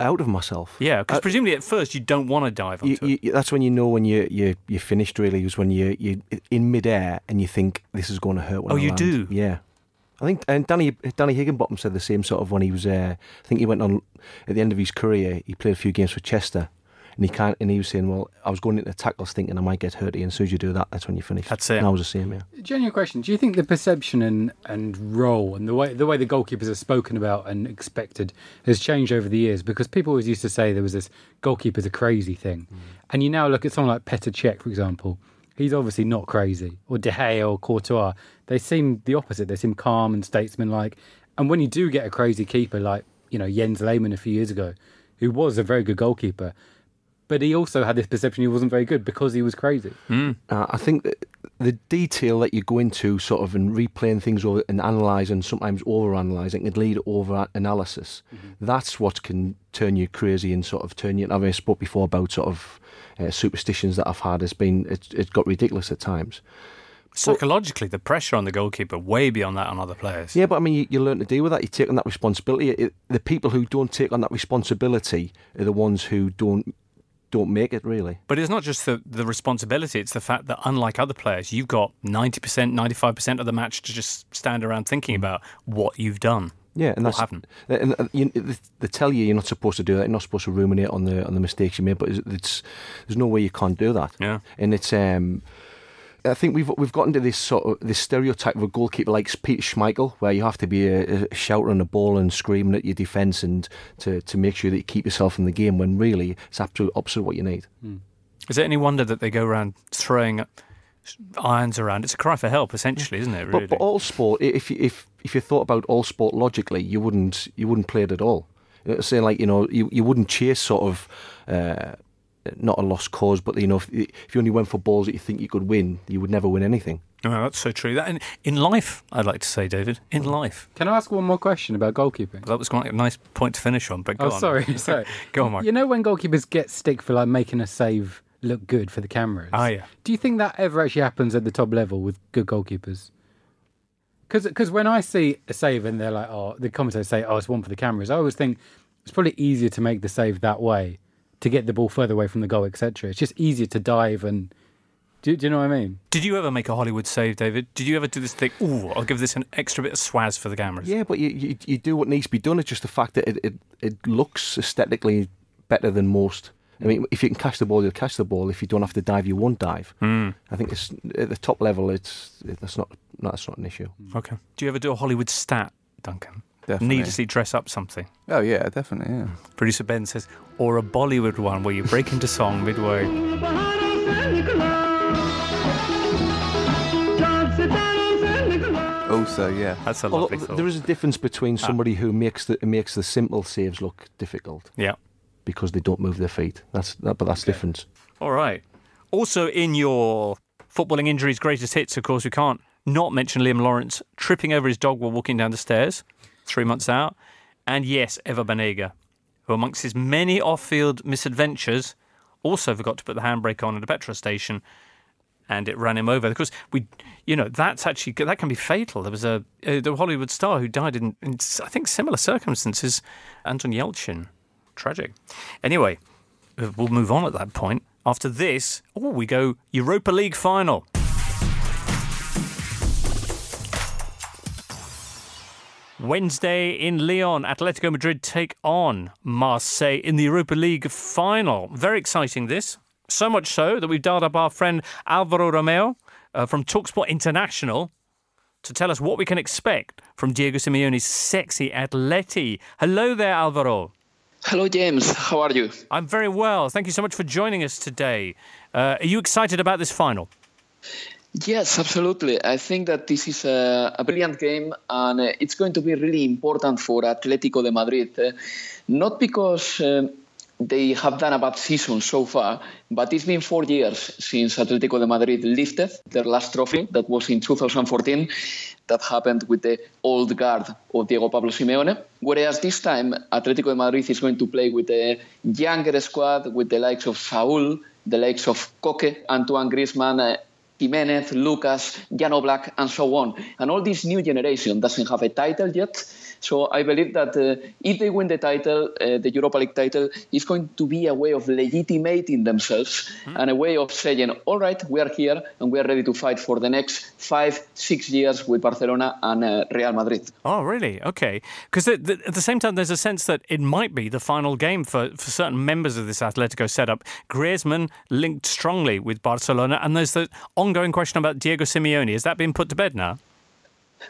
out of myself. Yeah, because Uh, presumably at first you don't want to dive You, you, that's when you know when you you you're finished. Really, is when you you in midair and you think this is going to hurt. When Oh, I you land. do? Yeah, I think and Danny Danny Higginbotham said the same sort of when he was. Uh, I think he went on at the end of his career. He played a few games for Chester, and he can't. And he was saying, "Well, I was going into tackles thinking I might get hurt, and as soon as you do that, that's when you finish." That's it. And I was the same. Yeah. Genuine question: Do you think the perception and, and role and the way the way the goalkeepers are spoken about and expected has changed over the years? Because people always used to say there was this goalkeeper's a crazy thing, mm. and you now look at someone like Petr Cech, for example. He's obviously not crazy, or De Gea or Courtois. They seem the opposite. They seem calm and statesmanlike. And when you do get a crazy keeper like you know Jens Lehmann a few years ago, who was a very good goalkeeper, but he also had this perception he wasn't very good because he was crazy. Mm. Uh, I think that the detail that you go into, sort of, and replaying things over and analysing, sometimes over-analysing, can lead over analysis. That's what can turn you crazy and sort of turn you. I mean, I spoke before about sort of uh, superstitions that I've had. It's been it's, it's got ridiculous at times. Psychologically, the pressure on the goalkeeper way beyond that on other players. Yeah, but I mean, you, you learn to deal with that. You take on that responsibility. It, the people who don't take on that responsibility are the ones who don't don't make it really. But it's not just the, the responsibility, it's the fact that unlike other players, you've got 90%, 95% of the match to just stand around thinking about what you've done. Yeah, and that's haven't. and, and you, they- they tell you you're not supposed to do that. You're not supposed to ruminate on the on the mistakes you made, but it's, it's there's no way you can't do that. Yeah. and it's um. I think we've we've gotten to this sort of this stereotype of a goalkeeper like Peter Schmeichel, where you have to be a, a shouting a ball and screaming at your defence and to, to make sure that you keep yourself in the game. When really it's absolute opposite what you need. Is it any wonder that they go around throwing irons around? It's a cry for help, essentially, isn't it? Really? But, but all sport, if you- if if you thought about all sport logically, you wouldn't you wouldn't play it at all. Saying like you know you, you wouldn't chase sort of uh, not a lost cause, but you know if, if you only went for balls that you think you could win, you would never win anything. Oh, that's so true. That in, in life, I'd like to say, David, in life. Can I ask one more question about goalkeeping? That was quite a nice point to finish on. But go Oh, on. sorry, sorry. Go on, Mark. You know when goalkeepers get stick for like making a save look good for the cameras? Ah, yeah. Do you think that ever actually happens at the top level with good goalkeepers? Because when I see a save and they're like, oh, the commentators say, oh, it's one for the cameras, I always think it's probably easier to make the save that way to get the ball further away from the goal, etc. It's just easier to dive and. Do, do you know what I mean? Did you ever make a Hollywood save, David? Did you ever do this thing? Ooh, I'll give this an extra bit of swaz for the cameras. Yeah, but you, you you do what needs to be done. It's just the fact that it it, it looks aesthetically better than most. I mean, if you can catch the ball, you'll catch the ball. If you don't have to dive, you won't dive. Mm. I think it's at the top level. It's that's not that's not an issue. Okay. Do you ever do a Hollywood stat, Duncan? Definitely. Needlessly dress up something. Oh yeah, definitely. Yeah. Producer Ben says, or a Bollywood one where you break into song midway. Also, yeah. That's a Although lovely th- thought. there is a difference between ah. somebody who makes the makes the simple saves look difficult Yeah. because they don't move their feet. That's that, but that's different. All right. Also, in your footballing injuries greatest hits, of course, we can't not mention Liam Lawrence tripping over his dog while walking down the stairs, three months out. And yes, Ever Banega, who amongst his many off-field misadventures, also forgot to put the handbrake on at a petrol station, and it ran him over. Because we, you know, that's actually that can be fatal. There was a, a the Hollywood star who died in, in I think similar circumstances. Anton Yelchin, tragic. Anyway, uh, we'll move on at that point. After this, oh, we go Europa League final. Wednesday in Lyon, Atletico Madrid take on Marseille in the Europa League final. Very exciting, this. So much so that we've dialed up our friend Alvaro Romeo uh, from Talksport International to tell us what we can expect from Diego Simeone's sexy Atleti. Hello there, Alvaro. Hello, James. How are you? I'm very well. Thank you so much for joining us today. Uh, are you excited about this final? Yes, absolutely. I think that this is a, a brilliant game and uh, it's going to be really important for Atletico de Madrid. Uh, not because um they have done a bad season so far, but it's been four years since Atletico de Madrid lifted their last trophy. That was in 2014. That happened with the old guard of Diego Pablo Simeone. Whereas this time, Atletico de Madrid is going to play with a younger squad, with the likes of Saul, the likes of Coque, Antoine Griezmann, uh, Jimenez, Lucas, Jan Oblak, and so on. And all this new generation doesn't have a title yet. So I believe that uh, if they win the title, uh, the Europa League title, it's going to be a way of legitimating themselves and a way of saying, all right, we are here and we are ready to fight for the next five, six years with Barcelona and uh, Real Madrid. Oh, really? Okay. Because at the same time, there's a sense that it might be the final game for, for certain members of this Atletico setup. Griezmann linked strongly with Barcelona, and there's the ongoing question about Diego Simeone. Has that been put to bed now?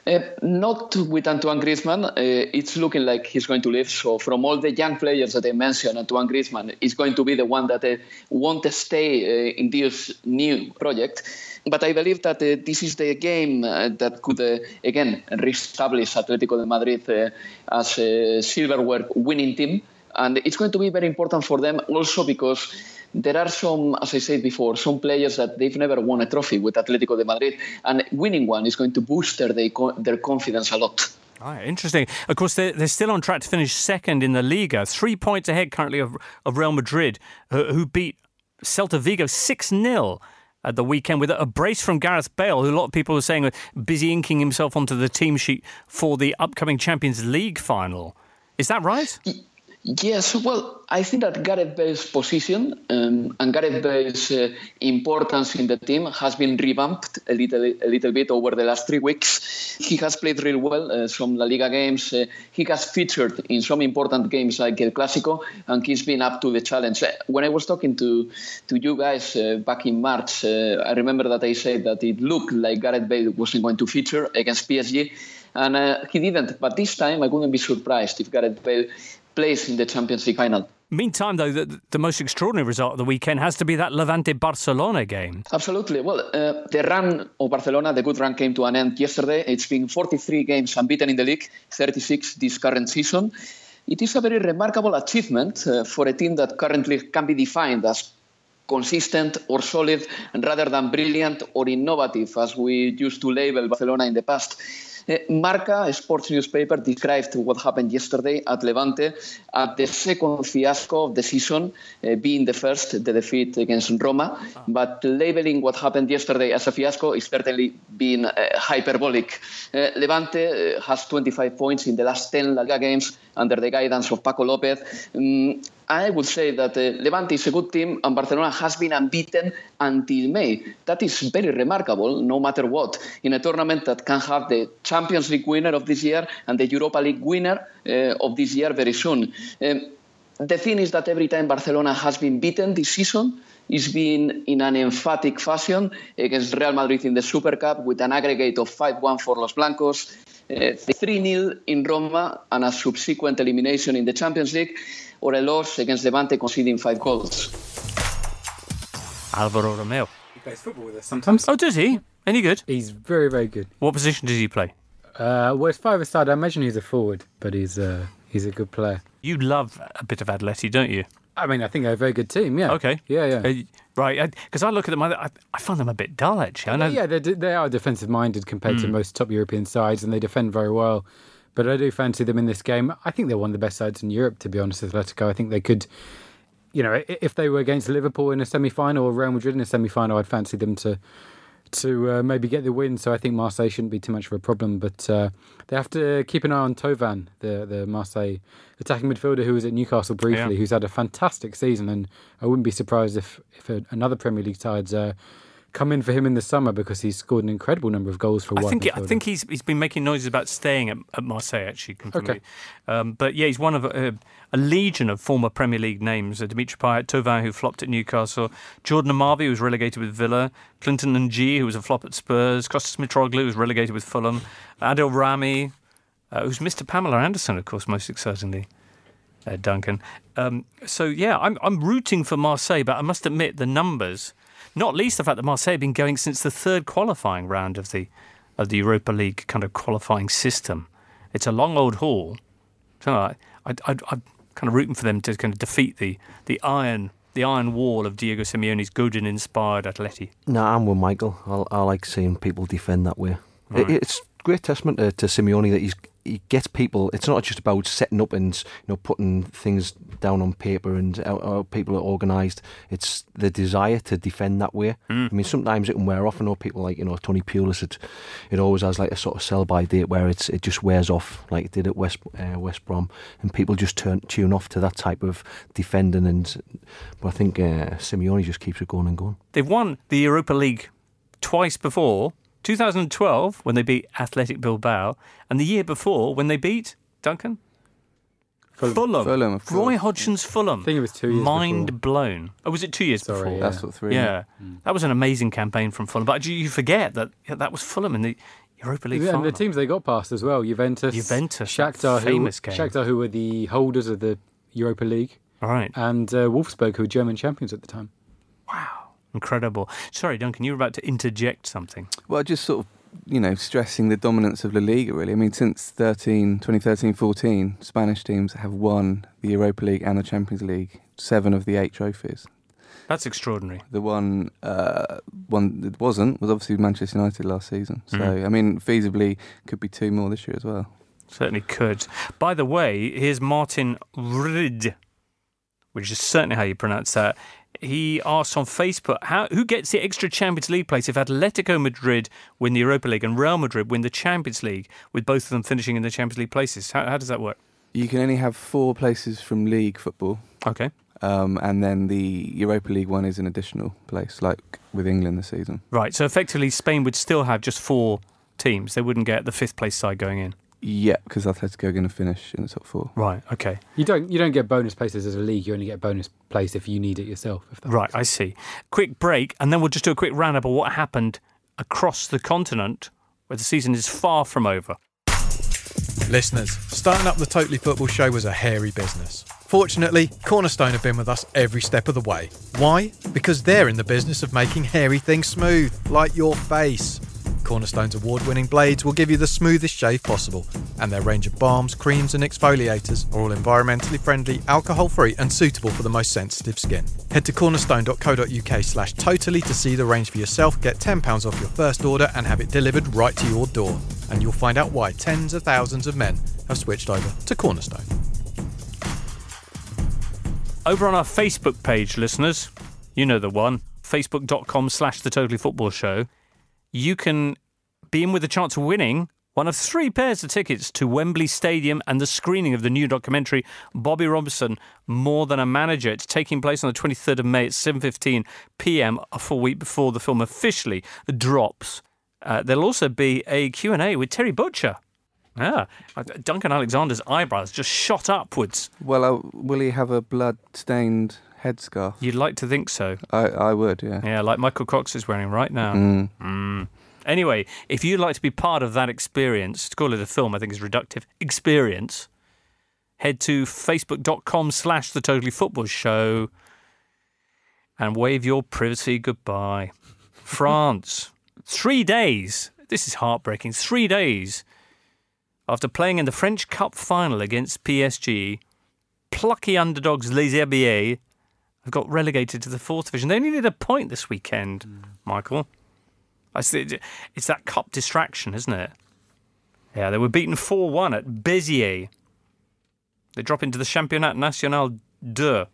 Uh, not with Antoine Griezmann. Uh, it's looking like he's going to leave. So, from all the young players that I mentioned, Antoine Griezmann is going to be the one that uh, want to stay uh, in this new project. But I believe that uh, this is the game uh, that could, again, reestablish Atletico de Madrid as a silverware winning team. And it's going to be very important for them also because there are some, as I said before, some players that they've never won a trophy with Atletico de Madrid, and winning one is going to boost their, their confidence a lot. Ah, interesting. Of course, they're, they're still on track to finish second in the Liga, three points ahead currently of, of Real Madrid, uh, who beat Celta Vigo 6 0 at the weekend with a brace from Gareth Bale, who a lot of people are saying busy inking himself onto the team sheet for the upcoming Champions League final. Is that right? Yes, well, I think that Gareth Bale's position um, and Gareth Bale's uh, importance in the team has been revamped a little, a little bit over the last three weeks. He has played really well uh, some La Liga games. Uh, he has featured in some important games like El Clásico, and he's been up to the challenge. Uh, when I was talking to to you guys uh, back in March, uh, I remember that I said that it looked like Gareth Bale wasn't going to feature against PSG and uh, he didn't. But this time, I wouldn't be surprised if Gareth Bale plays in the Champions League final. Meantime, though, the, the most extraordinary result of the weekend has to be that Levante Barcelona game. Absolutely. Well, uh, the run of Barcelona, the good run came to an end yesterday. It's been 43 games unbeaten in the league, 36 this current season. It is a very remarkable achievement uh, for a team that currently can be defined as consistent or solid rather than brilliant or innovative, as we used to label Barcelona in the past. Uh, Marca, a sports newspaper, described what happened yesterday at Levante at the second fiasco of the season, uh, being the first, the defeat against Roma. But labeling what happened yesterday as a fiasco is certainly being uh, hyperbolic. Levante has 25 points in the last 10 La Liga games under the guidance of Paco Lopez. Um, I would say that uh, Levante is a good team and Barcelona has been unbeaten until May. That is very remarkable, no matter what, in a tournament that can have the Champions League winner of this year and the Europa League winner uh, of this year very soon. Um, the thing is that every time Barcelona has been beaten this season, it's been in an emphatic fashion against Real Madrid in the Super Cup with an aggregate of 5 1 for Los Blancos, 3 0 in Roma, and a subsequent elimination in the Champions League, or a loss against Levante conceding five goals. Alvaro Romeo. He plays football with us sometimes. Oh, does he? Any good? He's very, very good. What position does he play? Uh, well, it's five side. I imagine he's a forward, but he's uh, he's a good player. You love a bit of Atleti, don't you? I mean, I think they're a very good team. Yeah. Okay. Yeah, yeah. Uh, right, because I look at them, I, I find them a bit dull, actually. I know. yeah, they they are defensive minded compared Hmm. to most top European sides, and they defend very well. But I do fancy them in this game. I think they're one of the best sides in Europe, to be honest. Atletico. I think they could, you know, if they were against Liverpool in a semi-final or Real Madrid in a semi-final, I'd fancy them to to uh, maybe get the win. So I think Marseille shouldn't be too much of a problem. But uh, they have to keep an eye on Thauvin, the the Marseille attacking midfielder who was at Newcastle briefly, Yeah. who's had a fantastic season, and I wouldn't be surprised if if a, another Premier League side's uh, come in for him in the summer because he's scored an incredible number of goals for. I think I think he's he's been making noises about staying at, at Marseille actually. Okay. Um, but yeah, he's one of a, a legion of former Premier League names: uh, Dimitri Payet, Thauvin, who flopped at Newcastle, Jordan Amavi, who was relegated with Villa, Clinton N'Jie, who was a flop at Spurs, Kostas Mitroglou, who was relegated with Fulham, Adil Rami, uh, who's Mr. Pamela Anderson, of course, most excitingly. Uh, Duncan. Um, so yeah, I'm I'm rooting for Marseille, but I must admit the numbers, not least the fact that Marseille have been going since the third qualifying round of the of the Europa League kind of qualifying system. It's a long old haul. So I, I, I, I'm kind of rooting for them to kind of defeat the the iron the iron wall of Diego Simeone's Godin inspired Atleti. No, I'm with Michael. I, I like seeing people defend that way. Right. It, it's great testament to, to Simeone that he's he gets people. It's not just about setting up and you know putting things down on paper and how, how people are organised. It's the desire to defend that way. I mean, sometimes it can wear off. I know people like you know Tony Pulis. It it always has like a sort of sell by date where it's it just wears off, like it did at West uh, West Brom, and people just turn tune off to that type of defending. And but I think uh, Simeone just keeps it going and going. They've won the Europa League twice before. 2012 when they beat Athletic Bilbao, and the year before when they beat Duncan Fulham. Fulham. Fulham, of. Roy Hodgson's Fulham. I think it was two years Mind before. blown. Oh, was it two years Sorry, before? yeah. That's what three. Yeah, that was an amazing campaign from Fulham. But you you forget that yeah, that was Fulham in the Europa League and final. the teams they got past as well: Juventus, Juventus, Shakhtar, famous who, game. Shakhtar, who were the holders of the Europa League, All right. and uh, Wolfsburg, who were German champions at the time. Wow. Incredible. Sorry, Duncan, you were about to interject something. Well, just sort of, you know, stressing the dominance of La Liga, really. I mean, since 13, 2013 14, Spanish teams have won the Europa League and the Champions League, seven of the eight trophies. That's extraordinary. The one, uh, one that wasn't was obviously Manchester United last season. So, Mhm. I mean, feasibly could be two more this year as well. Certainly could. By the way, here's Martin Rid, which is certainly how you pronounce that. He asks on Facebook, how, who gets the extra Champions League place if Atletico Madrid win the Europa League and Real Madrid win the Champions League, with both of them finishing in the Champions League places? How, how does that work? You can only have four places from league football, Okay. um, and then the Europa League one is an additional place, like with England this season. Right. So effectively, Spain would still have just four teams. They wouldn't get the fifth place side going in. Yeah, because Atletico are going to finish in the top four. Right. Okay. You don't you don't get bonus places as a league. You only get a bonus place if you need it yourself. If Right. I see. Quick break, and then we'll just do a quick roundup of what happened across the continent, where the season is far from over. Listeners, starting up the Totally Football Show was a hairy business. Fortunately, Cornerstone have been with us every step of the way. Why? Because they're in the business of making hairy things smooth, like your face. Cornerstone's award winning blades will give you the smoothest shave possible, and their range of balms, creams, and exfoliators are all environmentally friendly, alcohol free, and suitable for the most sensitive skin. Head to cornerstone.co.uk slash totally to see the range for yourself, get £10 off your first order, and have it delivered right to your door. And you'll find out why tens of thousands of men have switched over to Cornerstone. Over on our Facebook page, listeners, you know the one, facebook.com slash the Totally Football Show, you can be in with a chance of winning one of three pairs of tickets to Wembley Stadium and the screening of the new documentary Bobby Robson, More Than a Manager. It's taking place on the 23rd of May at 7.15 p.m., a full week before the film officially drops. Uh, there'll also be a Q&A with Terry Butcher. Ah, Duncan Alexander's eyebrows just shot upwards. Well, uh, will he have a blood-stained headscarf? You'd like to think so. I, I would, yeah. Yeah, like Michael Cox is wearing right now. Mm. Mm. Anyway, if you'd like to be part of that experience, to call it a film, I think is reductive experience. Head to facebook.com slash the Totally Football Show and wave your privacy goodbye. France, three days. This is heartbreaking. Three days after playing in the French Cup final against PSG, plucky underdogs Les Herbiers have got relegated to the fourth division. They only need a point this weekend, hmm. Michael. I see, it's that cup distraction, isn't it? Yeah, they were beaten 4 1 at Béziers. They drop into the Championnat National 2,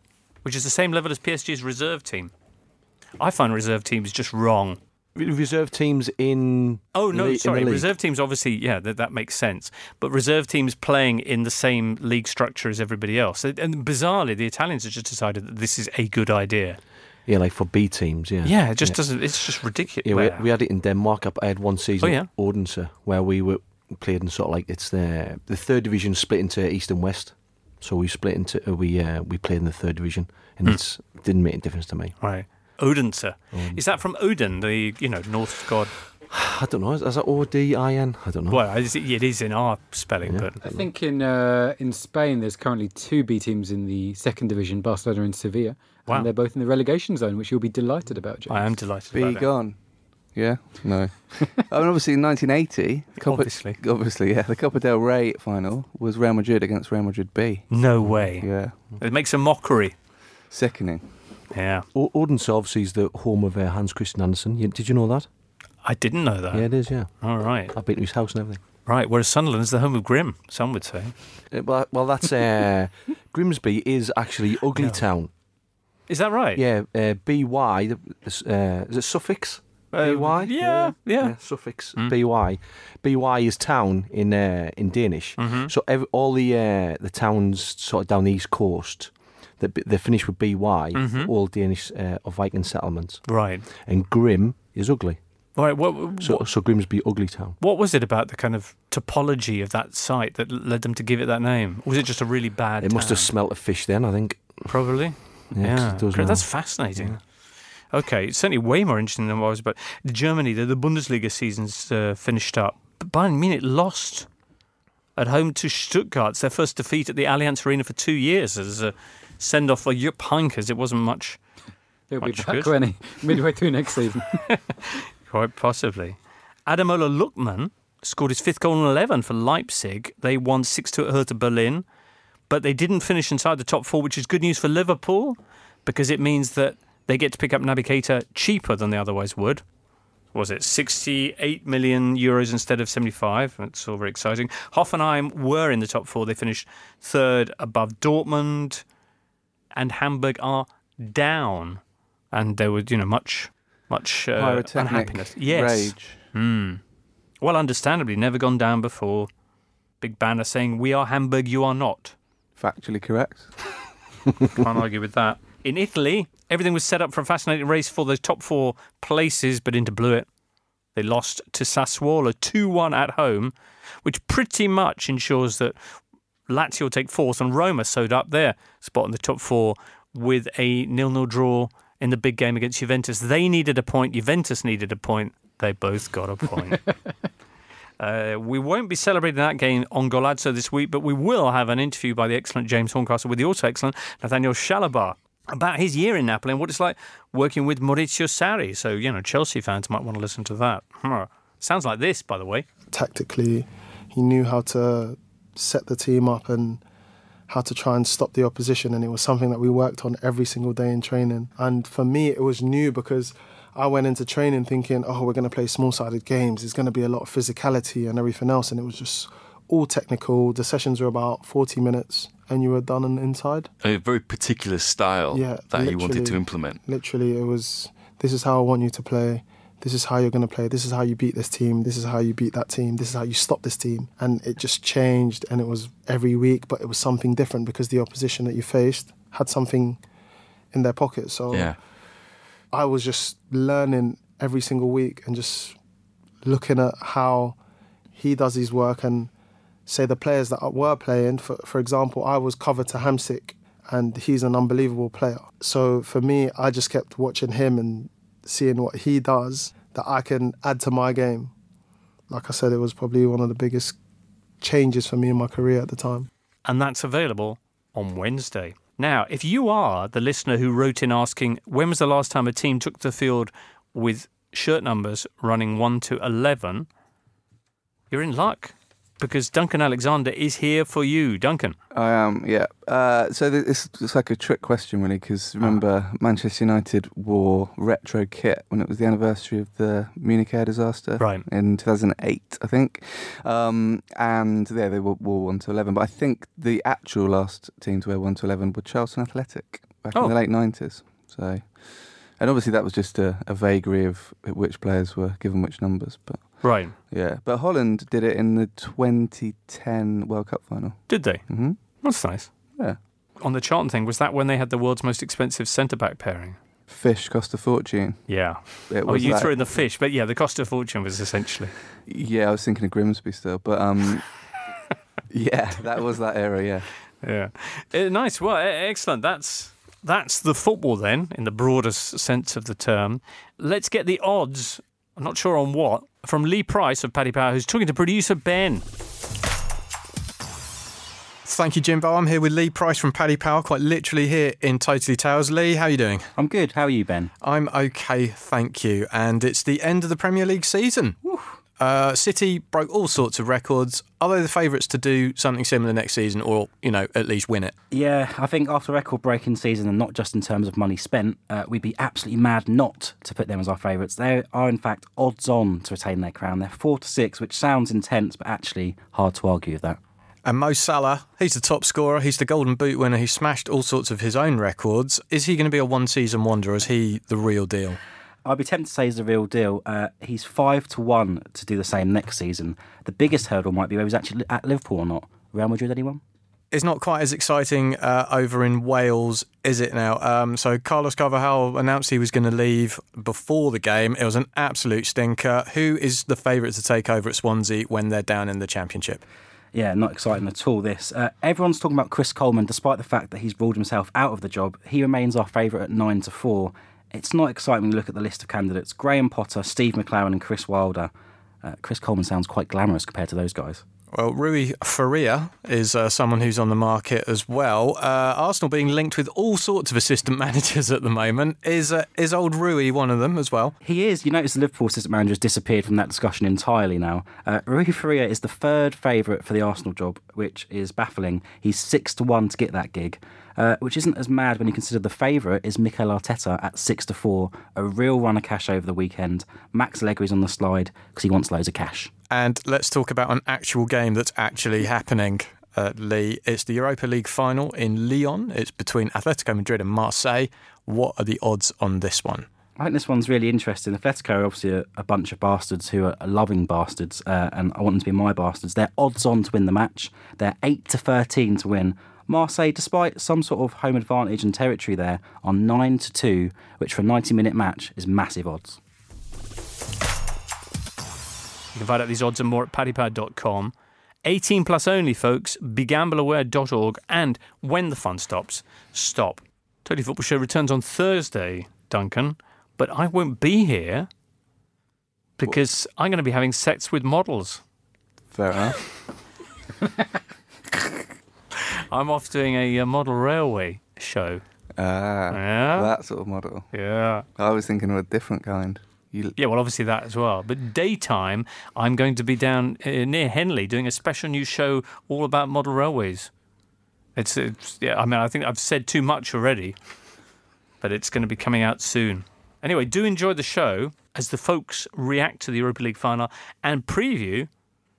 which is the same level as PSG's reserve team. I find reserve teams just wrong. Reserve teams in. Oh no, le- sorry. Reserve teams, obviously, yeah, that, that makes sense. But reserve teams playing in the same league structure as everybody else, and bizarrely, the Italians have just decided that this is a good idea. Yeah, like for B teams. Yeah. Yeah, it just doesn't. It's just ridiculous. Yeah, we, we had it in Denmark. I had one season Oh, yeah? at Odense where we were played in sort of like it's the the third division split into east and west. So we split into uh, we uh, we played in the third division, and Hmm. it's didn't make a difference to me. right. Odense. Um, Is that from Odin, the you know Norse god? I don't know. Is that O D I N? I don't know. Well, it is- it is in our spelling, Yeah. but I think in uh, in Spain there's currently two B teams in the second division, Barcelona and Sevilla, Wow. and they're both in the relegation zone, which you'll be delighted about. James. I am delighted. Be about it. gone. Yeah? No. I mean, obviously, in 1980, Copa, Obviously. obviously, yeah, the Copa del Rey final was Real Madrid against Real Madrid B. No way. Yeah. It makes a mockery. Sickening. Yeah, O- Odense obviously is the home of uh, Hans Christian Andersen. You, did you know that? I didn't know that. Yeah, it is. Yeah, All right, I've been to his house and everything. right. Whereas Sunderland is the home of Grimm. Some would say. Uh, well, well, that's uh, Grimsby is actually Ugly No. Town. Is that right? Yeah, uh, BY. the- Uh, is it suffix? Uh, BY? Yeah, yeah. suffix Mm. BY. BY is town in uh, in Danish. Mhm. So ev all the uh, the towns sort of down the east coast, that they finish with BY. Mhm. All Danish uh, or Viking settlements. Right. And Grim is ugly. Right. What, So what, so Grimsby ugly town. what was it about the kind of topology of that site that led them to give it that name? Or was it just a really bad? It must have smelt of fish then. I think. probably. Yeah, Yeah, it does Great, that's fascinating. Okay, it's certainly way more interesting than what I was about. Germany, the, the Bundesliga season's uh, finished up. But Bayern Munich lost at home to Stuttgart. It's their first defeat at the Allianz Arena for two years as a send off for Jupp Heynckes. It wasn't much, He'll be back good. when he midway through next season. quite possibly. Ademola Lookman scored his fifth goal in 11 for Leipzig. They won 6 2 at Hertha Berlin, but they didn't finish inside the top four, which is good news for Liverpool because it means that they get to pick up Naby Keita cheaper than they otherwise would. Was it 68 million euros instead of 75? That's all very exciting. Hoffenheim were in the top four. They finished third above Dortmund, and Hamburg are down. And there was, you know, much, much uh, unhappiness. Yes. rage. Hmm. Well, understandably, never gone down before. big banner saying, We are Hamburg, you are not. Factually correct. Can't argue with that. In Italy, everything was set up for a fascinating race for the top four places, but Inter blew it. They lost to Sassuolo 2 1 at home, which pretty much ensures that Lazio take fourth and Roma sewed up their spot in the top four with a nil-nil draw in the big game against Juventus. They needed a point. Juventus needed a point. They both got a point. uh, we won't be celebrating that game on Golazzo this week, but we will have an interview by the excellent James Horncastle with the also excellent Nathaniel Chalobah about his year in Napoli and what it's like working with Maurizio Sarri. So, you know, Chelsea fans might want to listen to that. Huh. Sounds like this, by the way. Tactically, he knew how to set the team up and how to try and stop the opposition. And it was something that we worked on every single day in training. And for me, it was new because I went into training thinking, oh, we're going to play small sided games. There's going to be a lot of physicality and everything else. And it was just all technical. The sessions were about 40 minutes and you were done and inside. A very particular style Yeah, that he wanted to implement. Literally, it was this is how I want you to play. This is how you're going to play. This is how you beat this team. This is how you beat that team. This is how you stop this team. And it just changed, and it was every week, but it was something different because the opposition that you faced had something in their pocket. So Yeah. I was just learning every single week and just looking at how he does his work and say the players that were playing. For for example, I was covered to Hamsik, and he's an unbelievable player. So for me, I just kept watching him and seeing what he does that I can add to my game. Like I said, it was probably one of the biggest changes for me in my career at the time. and that's available on Wednesday. Now, if you are the listener who wrote in asking when was the last time a team took the field with shirt numbers running 1 to 11, you're in luck because Duncan Alexander is here for you. Duncan. I am, yeah. Uh, so th- it's, like a trick question, really, because remember, Manchester United wore retro kit when it was the anniversary of the Munich air disaster Right. in 2008, I think. Um, and yeah, they wore, wore 1 to 11. But I think the actual last team to wear 1 to 11 were Charlton Athletic back Oh. in the late 90s. So, and obviously that was just a, a vagary of which players were given which numbers. But Right. yeah, but Holland did it in the 2010 World Cup final. Did they? Mm-hmm. That's nice. Yeah. On the Charlton thing, was that when they had the world's most expensive centre back pairing? Fish cost a fortune. Yeah. It Oh, you that- threw in the fish, but yeah, the cost of fortune was essentially. Yeah, I was thinking of Grimsby still, but um, yeah, that was that era. Yeah, Yeah, Uh, nice. Well, e- excellent. That's that's the football then, in the broadest sense of the term. Let's get the odds. I'm not sure on what from Lee Price of Paddy Power, who's talking to producer Ben. Thank you, Jimbo. I'm here with Lee Price from Paddy Power, quite literally here in Totally Towers. Lee, how are you doing? I'm good. How are you, Ben? I'm okay, thank you. And it's the end of the Premier League season. Uh, City broke all sorts of records. Are they the favourites to do something similar next season, or you know, at least win it? Yeah, I think after a record-breaking season, and not just in terms of money spent, uh, we'd be absolutely mad not to put them as our favourites. They are, in fact, odds-on to retain their crown. They're four to six, which sounds intense, but actually hard to argue with that. And Mo Salah, he's the top scorer. He's the Golden Boot winner. He smashed all sorts of his own records. Is he going to be a one-season wonder? Is he the real deal? I'd be tempted to say he's the real deal. Uh, he's five to one to do the same next season. The biggest hurdle might be whether he's actually at Liverpool or not. Real Madrid, anyone? It's not quite as exciting uh, over in Wales, is it now? Um, so Carlos Carvalhal announced he was going to leave before the game. It was an absolute stinker. Who is the favourite to take over at Swansea when they're down in the Championship? Yeah, not exciting at all. This uh, everyone's talking about Chris Coleman, despite the fact that he's ruled himself out of the job. He remains our favourite at nine to four. It's not exciting when you look at the list of candidates: Graham Potter, Steve McClaren, and Chris Wilder. Uh, Chris Coleman sounds quite glamorous compared to those guys. Well, Rui Faria is uh, someone who's on the market as well. Uh, Arsenal being linked with all sorts of assistant managers at the moment. Is uh, is old Rui one of them as well? He is. You notice the Liverpool assistant manager has disappeared from that discussion entirely now. Uh, Rui Faria is the third favourite for the Arsenal job, which is baffling. He's six to one to get that gig, uh, which isn't as mad when you consider the favourite is Mikel Arteta at six to four. A real run of cash over the weekend. Max Allegri's on the slide because he wants loads of cash. And let's talk about an actual game that's actually happening. Uh, Lee, it's the Europa League final in Lyon. It's between Atletico Madrid and Marseille. What are the odds on this one? I think this one's really interesting. Atletico are obviously a, a bunch of bastards who are loving bastards, uh, and I want them to be my bastards. They're odds on to win the match. They're 8 to 13 to win. Marseille, despite some sort of home advantage and territory there, are 9 to 2, which for a 90 minute match is massive odds. You can find out these odds and more at paddypower.com. 18 plus only, folks. BeGambleAware.org. And when the fun stops, stop. Totally Football Show returns on Thursday, Duncan, but I won't be here because I'm going to be having sex with models. Fair enough. I'm off doing a, model railway show. Ah, Yeah. that sort of model. Yeah. I was thinking of a different kind. You, Yeah, well, obviously that as well. But daytime, I'm going to be down uh, near Henley doing a special new show all about model railways. It's, it's yeah. I mean, I think I've said too much already, but it's going to be coming out soon. Anyway, do enjoy the show as the folks react to the Europa League final and preview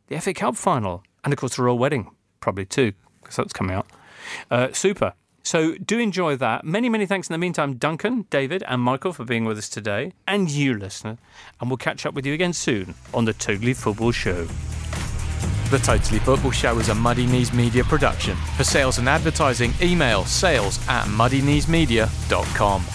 the FA Cup final, and of course the royal wedding probably too, because that's coming out. Uh, super. So do enjoy that. Many, many thanks in the meantime, Duncan, David, and Michael for being with us today, and you, listener. And we'll catch up with you again soon on the Totally Football Show. The Totally Football Show is a Muddy Knees Media production. For sales and advertising, email sales at muddykneesmedia.com.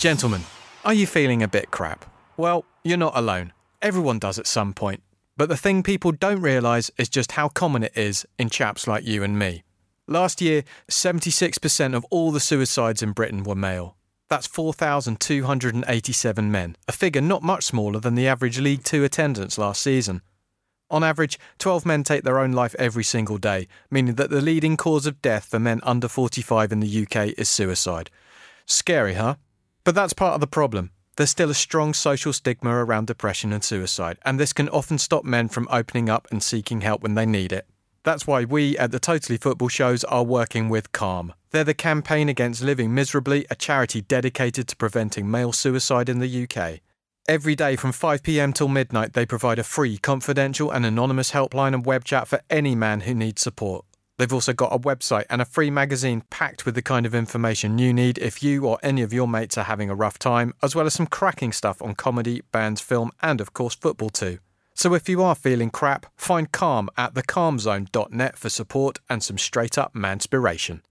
Gentlemen, are you feeling a bit crap? Well, you're not alone. Everyone does at some point. But the thing people don't realise is just how common it is in chaps like you and me. Last year, 76% of all the suicides in Britain were male. That's 4,287 men, a figure not much smaller than the average League Two attendance last season. On average, 12 men take their own life every single day, meaning that the leading cause of death for men under 45 in the UK is suicide. Scary, huh? But that's part of the problem. There's still a strong social stigma around depression and suicide, and this can often stop men from opening up and seeking help when they need it. That's why we at the Totally Football shows are working with Calm. They're the campaign against living miserably, a charity dedicated to preventing male suicide in the UK. Every day from 5pm till midnight, they provide a free, confidential, and anonymous helpline and web chat for any man who needs support. They've also got a website and a free magazine packed with the kind of information you need if you or any of your mates are having a rough time, as well as some cracking stuff on comedy, bands, film, and of course football too. So if you are feeling crap, find Calm at thecalmzone.net for support and some straight up manspiration.